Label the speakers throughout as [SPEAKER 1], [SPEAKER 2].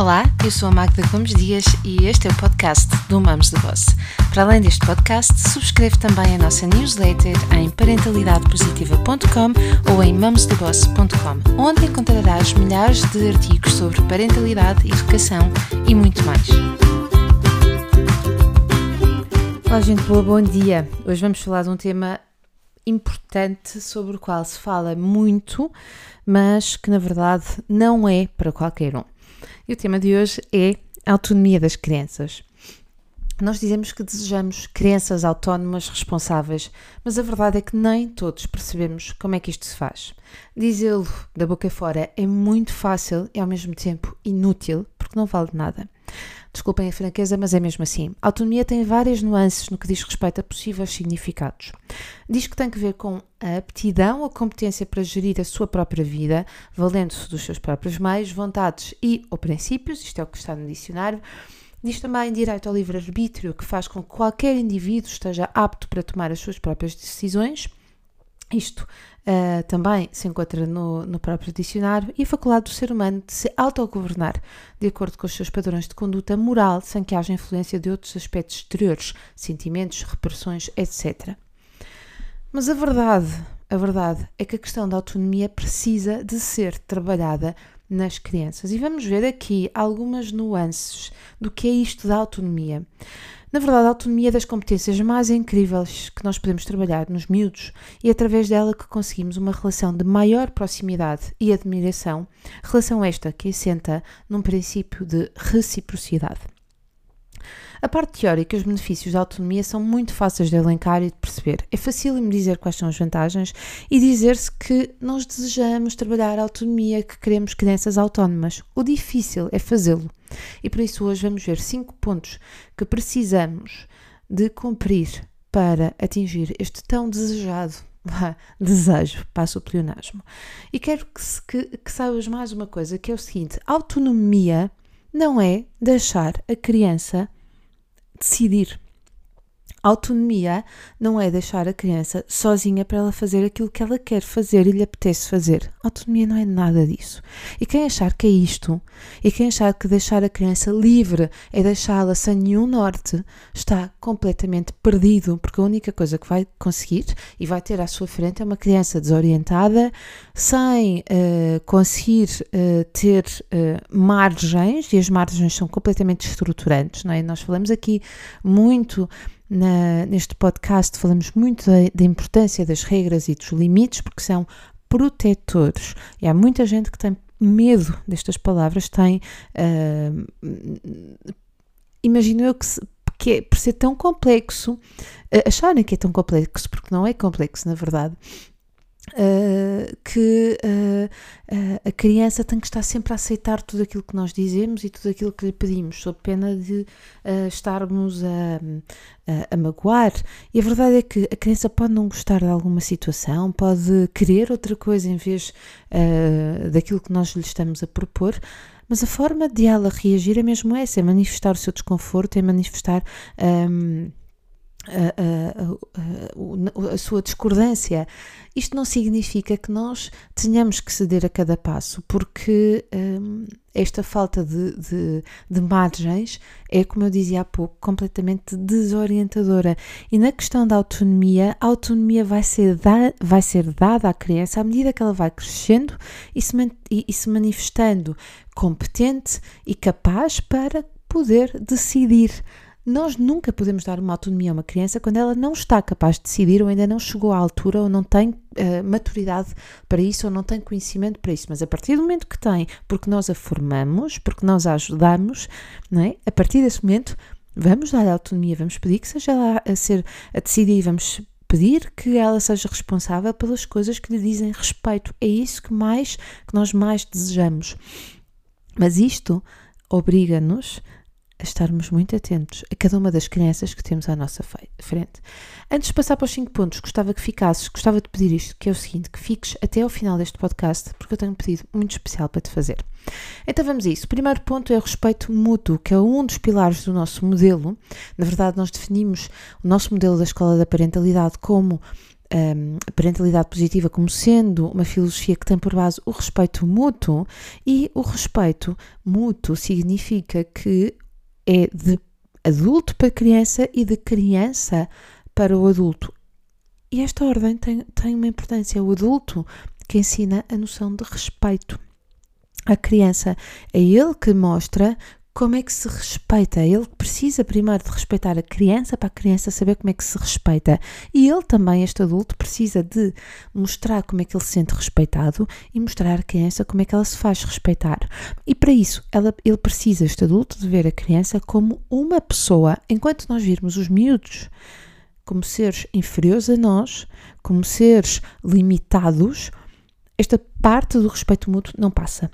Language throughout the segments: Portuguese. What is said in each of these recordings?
[SPEAKER 1] Olá, eu sou a Magda Gomes Dias e este é o podcast do Mamos de Boss. Para além deste podcast, subscreve também a nossa newsletter em parentalidadepositiva.com ou em mamosdeboss.com, onde encontrarás milhares de artigos sobre parentalidade, educação e muito mais. Olá, gente boa, bom dia. Hoje vamos falar de um tema importante sobre o qual se fala muito, mas que na verdade não é para qualquer um. E o tema de hoje é a autonomia das crianças. Nós dizemos que desejamos crianças autónomas, responsáveis, mas a verdade é que nem todos percebemos como é que isto se faz. Dizê-lo da boca fora é muito fácil e ao mesmo tempo inútil, porque não vale nada. Desculpem a franqueza, mas é mesmo assim. A autonomia tem várias nuances no que diz respeito a possíveis significados. Diz que tem que ver com a aptidão ou competência para gerir a sua própria vida, valendo-se dos seus próprios meios, vontades e ou princípios, isto é o que está no dicionário. Diz também direito ao livre-arbítrio, que faz com que qualquer indivíduo esteja apto para tomar as suas próprias decisões. Isto uh, também se encontra no, no, próprio dicionário e a faculdade do ser humano de se autogovernar de acordo com os seus padrões de conduta moral, sem que haja influência de outros aspectos exteriores, sentimentos, repressões, etc. Mas a verdade, a verdade é que a questão da autonomia precisa de ser trabalhada nas crianças. E vamos ver aqui algumas nuances do que é isto da autonomia. Na verdade, a autonomia é das competências mais incríveis que nós podemos trabalhar nos miúdos e é através dela que conseguimos uma relação de maior proximidade e admiração, relação esta que assenta num princípio de reciprocidade. A parte teórica e os benefícios da autonomia são muito fáceis de elencar e de perceber. É fácil me dizer quais são as vantagens e dizer-se que nós desejamos trabalhar a autonomia, que queremos crianças autónomas. O difícil é fazê-lo. E por isso hoje vamos ver cinco pontos que precisamos de cumprir para atingir este tão desejado desejo, passo o pleonasmo. E quero que, que, que saibas mais uma coisa, que é o seguinte, autonomia não é deixar a criança decidir. Autonomia não é deixar a criança sozinha para ela fazer aquilo que ela quer fazer e lhe apetece fazer. Autonomia não é nada disso. E quem achar que é isto, e quem achar que deixar a criança livre é deixá-la sem nenhum norte, está completamente perdido, porque a única coisa que vai conseguir e vai ter à sua frente é uma criança desorientada, sem uh, conseguir uh, ter uh, margens, e as margens são completamente estruturantes, não é? Nós falamos aqui muito na, neste podcast falamos muito da, da, importância das regras e dos limites, porque são protetores. E há muita gente que tem medo destas palavras, tem. Uh, imagino eu que, se, que é, por ser tão complexo, uh, acharem que é tão complexo, porque não é complexo, na verdade, Uh, que uh, uh, a criança tem que estar sempre a aceitar tudo aquilo que nós dizemos e tudo aquilo que lhe pedimos, sob pena de estarmos a, a, a, magoar. E a verdade é que a criança pode não gostar de alguma situação, pode querer outra coisa em vez daquilo que nós lhe estamos a propor. Mas a forma de ela reagir é mesmo essa: é manifestar o seu desconforto, é manifestar. Um, a, a, a, a, sua discordância. Isto não significa que nós tenhamos que ceder a cada passo, porque hum, esta falta de, de, de, margens é, como eu dizia há pouco, completamente desorientadora. E na questão da autonomia, a autonomia vai ser, da, vai ser dada à criança à medida que ela vai crescendo e se, e, e se manifestando competente e capaz para poder decidir nós nunca podemos dar uma autonomia a uma criança quando ela não está capaz de decidir ou ainda não chegou à altura ou não tem uh, maturidade para isso ou não tem conhecimento para isso. Mas a partir do momento que tem, porque nós a formamos, porque nós a ajudamos, não é? a partir desse momento vamos dar autonomia, vamos pedir que seja ela a ser a decidir, vamos pedir que ela seja responsável pelas coisas que lhe dizem respeito. É isso que mais que nós mais desejamos. Mas isto obriga-nos a estarmos muito atentos a cada uma das crianças que temos à nossa frente. Antes de passar para os 5 pontos, gostava que ficasses, gostava de pedir isto, que é o seguinte, que fiques até ao final deste podcast, porque eu tenho um pedido muito especial para te fazer. Então vamos a isso. O primeiro ponto é o respeito mútuo, que é um dos pilares do nosso modelo. Na verdade, nós definimos o nosso modelo da escola da parentalidade como um, a parentalidade positiva como sendo uma filosofia que tem por base o respeito mútuo, e o respeito mútuo significa que é de adulto para criança e de criança para o adulto. E esta ordem tem, tem uma importância. O adulto que ensina a noção de respeito. A criança é ele que mostra como é que se respeita. Ele precisa primeiro de respeitar a criança para a criança saber como é que se respeita. E ele também, este adulto, precisa de mostrar como é que ele se sente respeitado e mostrar à criança como é que ela se faz respeitar. E para isso, ela, ele precisa, este adulto, de ver a criança como uma pessoa, enquanto nós virmos os miúdos como seres inferiores a nós, como seres limitados, esta parte do respeito mútuo não passa.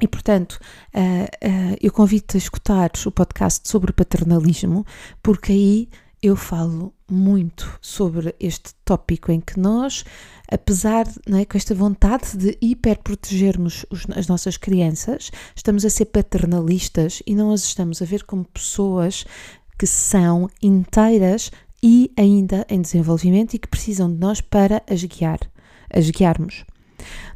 [SPEAKER 1] E, portanto, uh, uh, eu convido-te a escutar o podcast sobre paternalismo, porque aí eu falo muito sobre este tópico em que nós, apesar não é, com esta vontade de hiperprotegermos os, as nossas crianças, estamos a ser paternalistas e não as estamos a ver como pessoas que são inteiras e ainda em desenvolvimento e que precisam de nós para as guiar, as guiarmos.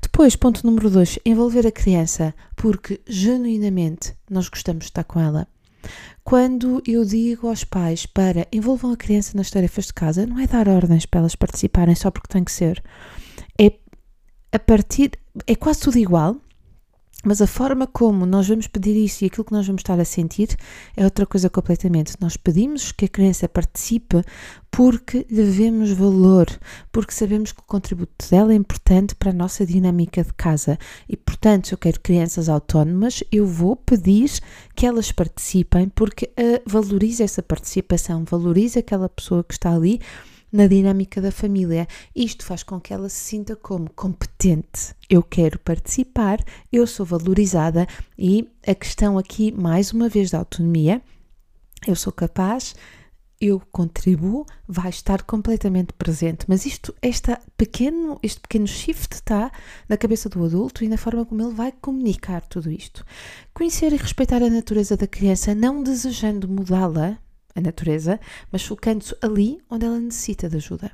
[SPEAKER 1] Depois, ponto número dois, envolver a criança, porque genuinamente nós gostamos de estar com ela. Quando eu digo aos pais para envolvam a criança nas tarefas de casa, não é dar ordens para elas participarem só porque tem que ser. É a partir. É quase tudo igual, mas a forma como nós vamos pedir isso e aquilo que nós vamos estar a sentir é outra coisa completamente. Nós pedimos que a criança participe porque lhe vemos valor, porque sabemos que o contributo dela é importante para a nossa dinâmica de casa. E, portanto, se eu quero crianças autónomas, eu vou pedir que elas participem porque uh, valoriza essa participação, valoriza aquela pessoa que está ali na dinâmica da família. Isto faz com que ela se sinta como competente. Eu quero participar, eu sou valorizada e a questão aqui, mais uma vez, da autonomia, eu sou capaz, eu contribuo, vai estar completamente presente. Mas isto, esta pequeno, este pequeno shift está na cabeça do adulto e na forma como ele vai comunicar tudo isto. Conhecer e respeitar a natureza da criança, não desejando mudá-la, a natureza, mas focando-se ali onde ela necessita de ajuda.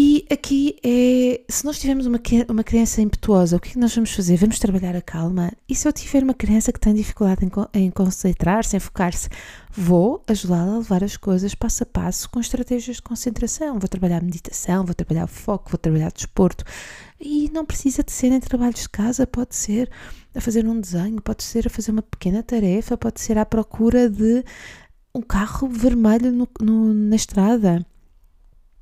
[SPEAKER 1] E aqui é, se nós tivermos uma, uma criança impetuosa, o que, é que nós vamos fazer? Vamos trabalhar a calma. E se eu tiver uma criança que tem dificuldade em, em concentrar-se, em focar-se, vou ajudá-la a levar as coisas passo a passo com estratégias de concentração. Vou trabalhar meditação, vou trabalhar foco, vou trabalhar desporto. E não precisa de ser em trabalhos de casa, pode ser a fazer um desenho, pode ser a fazer uma pequena tarefa, pode ser à procura de um carro vermelho no, no, na estrada.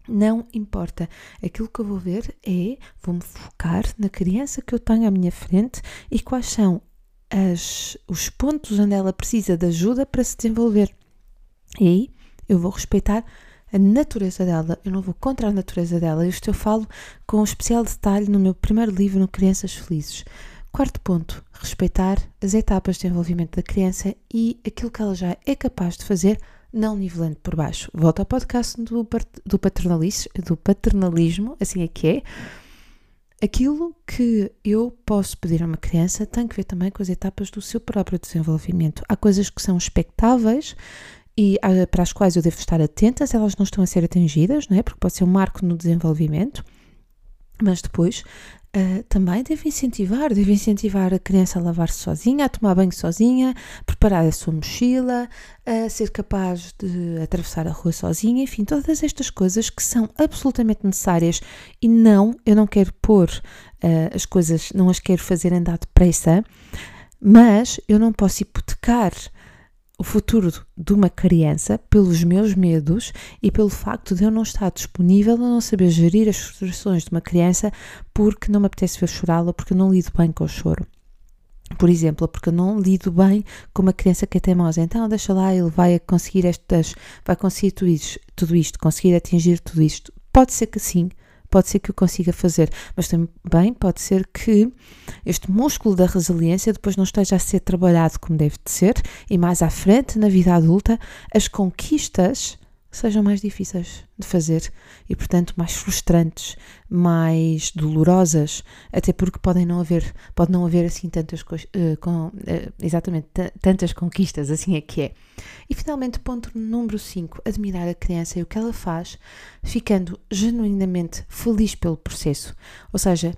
[SPEAKER 1] Não importa. Aquilo que eu vou ver é, vou-me focar na criança que eu tenho à minha frente e quais são as, os pontos onde ela precisa de ajuda para se desenvolver. E aí eu vou respeitar a natureza dela, eu não vou contra a natureza dela. Isto eu falo com um especial detalhe no meu primeiro livro, no Crianças Felizes. Quarto ponto, respeitar as etapas de desenvolvimento da criança e aquilo que ela já é capaz de fazer, não nivelando por baixo. Volto ao podcast do, do, paternalismo, do paternalismo, assim é que é. Aquilo que eu posso pedir a uma criança tem que ver também com as etapas do seu próprio desenvolvimento. Há coisas que são expectáveis e para as quais eu devo estar atenta se elas não estão a ser atingidas, não é? porque pode ser um marco no desenvolvimento. Mas depois Uh, também deve incentivar, deve incentivar a criança a lavar-se sozinha, a tomar banho sozinha, preparar a sua mochila, a ser capaz de atravessar a rua sozinha, enfim, todas estas coisas que são absolutamente necessárias e não, eu não quero pôr uh, as coisas, não as quero fazer andar depressa, mas eu não posso hipotecar o futuro de uma criança pelos meus medos e pelo facto de eu não estar disponível ou não saber gerir as frustrações de uma criança porque não me apetece ver chorá-la, porque eu não lido bem com o choro. Por exemplo, porque eu não lido bem com uma criança que é teimosa. Então, deixa lá, ele vai conseguir estas, vai conseguir tudo isto, tudo isto, conseguir atingir tudo isto. Pode ser que sim, pode ser que o consiga fazer, mas também pode ser que este músculo da resiliência depois não esteja a ser trabalhado como deve de ser e mais à frente, na vida adulta, as conquistas sejam mais difíceis de fazer e, portanto, mais frustrantes, mais dolorosas, até porque podem não haver, pode não haver assim tantas, uh, com, uh, exatamente, tantas conquistas, assim é que é. E finalmente, ponto número 5, admirar a criança e o que ela faz, ficando genuinamente feliz pelo processo. Ou seja,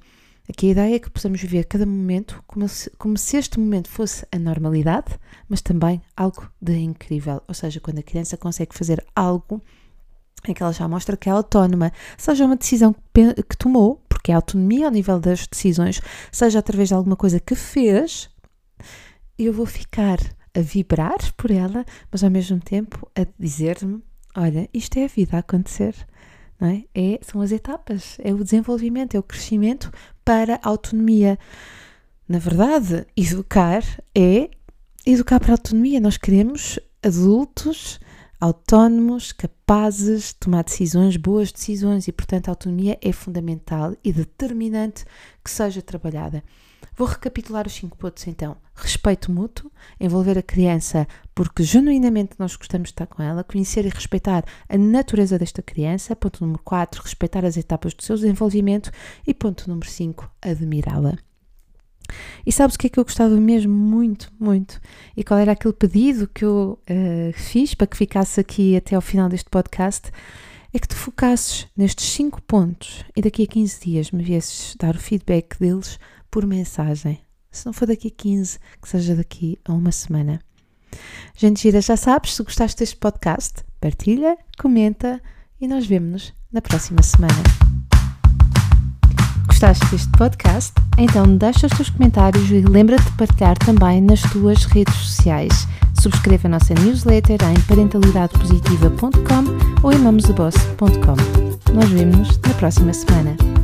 [SPEAKER 1] Aqui a ideia é que possamos viver cada momento como se, como se este momento fosse a normalidade, mas também algo de incrível. Ou seja, quando a criança consegue fazer algo em que ela já mostra que é autónoma, seja uma decisão que, que tomou, porque é autonomia ao nível das decisões, seja através de alguma coisa que fez, eu vou ficar a vibrar por ela, mas ao mesmo tempo a dizer-me: olha, isto é a vida a acontecer. É? é? São as etapas, é o desenvolvimento, é o crescimento para a autonomia. Na verdade, educar é educar para a autonomia. Nós queremos adultos autónomos, capazes de tomar decisões, boas decisões, e portanto a autonomia é fundamental e determinante que seja trabalhada. Vou recapitular os cinco pontos então. Respeito mútuo, envolver a criança porque genuinamente nós gostamos de estar com ela, conhecer e respeitar a natureza desta criança. Ponto número 4, respeitar as etapas do seu desenvolvimento. E ponto número 5, admirá-la. E sabes o que é que eu gostava mesmo muito, muito? E qual era aquele pedido que eu uh, fiz para que ficasse aqui até ao final deste podcast? É que te focasses nestes 5 pontos e daqui a 15 dias me viesses dar o feedback deles por mensagem. Se não for daqui a 15, que seja daqui a uma semana. Gente gira, já sabes, se gostaste deste podcast, partilha, comenta e nós vemos-nos na próxima semana. Gostaste deste podcast? Então deixa os teus comentários e lembra-te de partilhar também nas tuas redes sociais. Subscreva a nossa newsletter em parentalidadepositiva.com ou em mamosdeboss.com. Nós vemos-nos na próxima semana.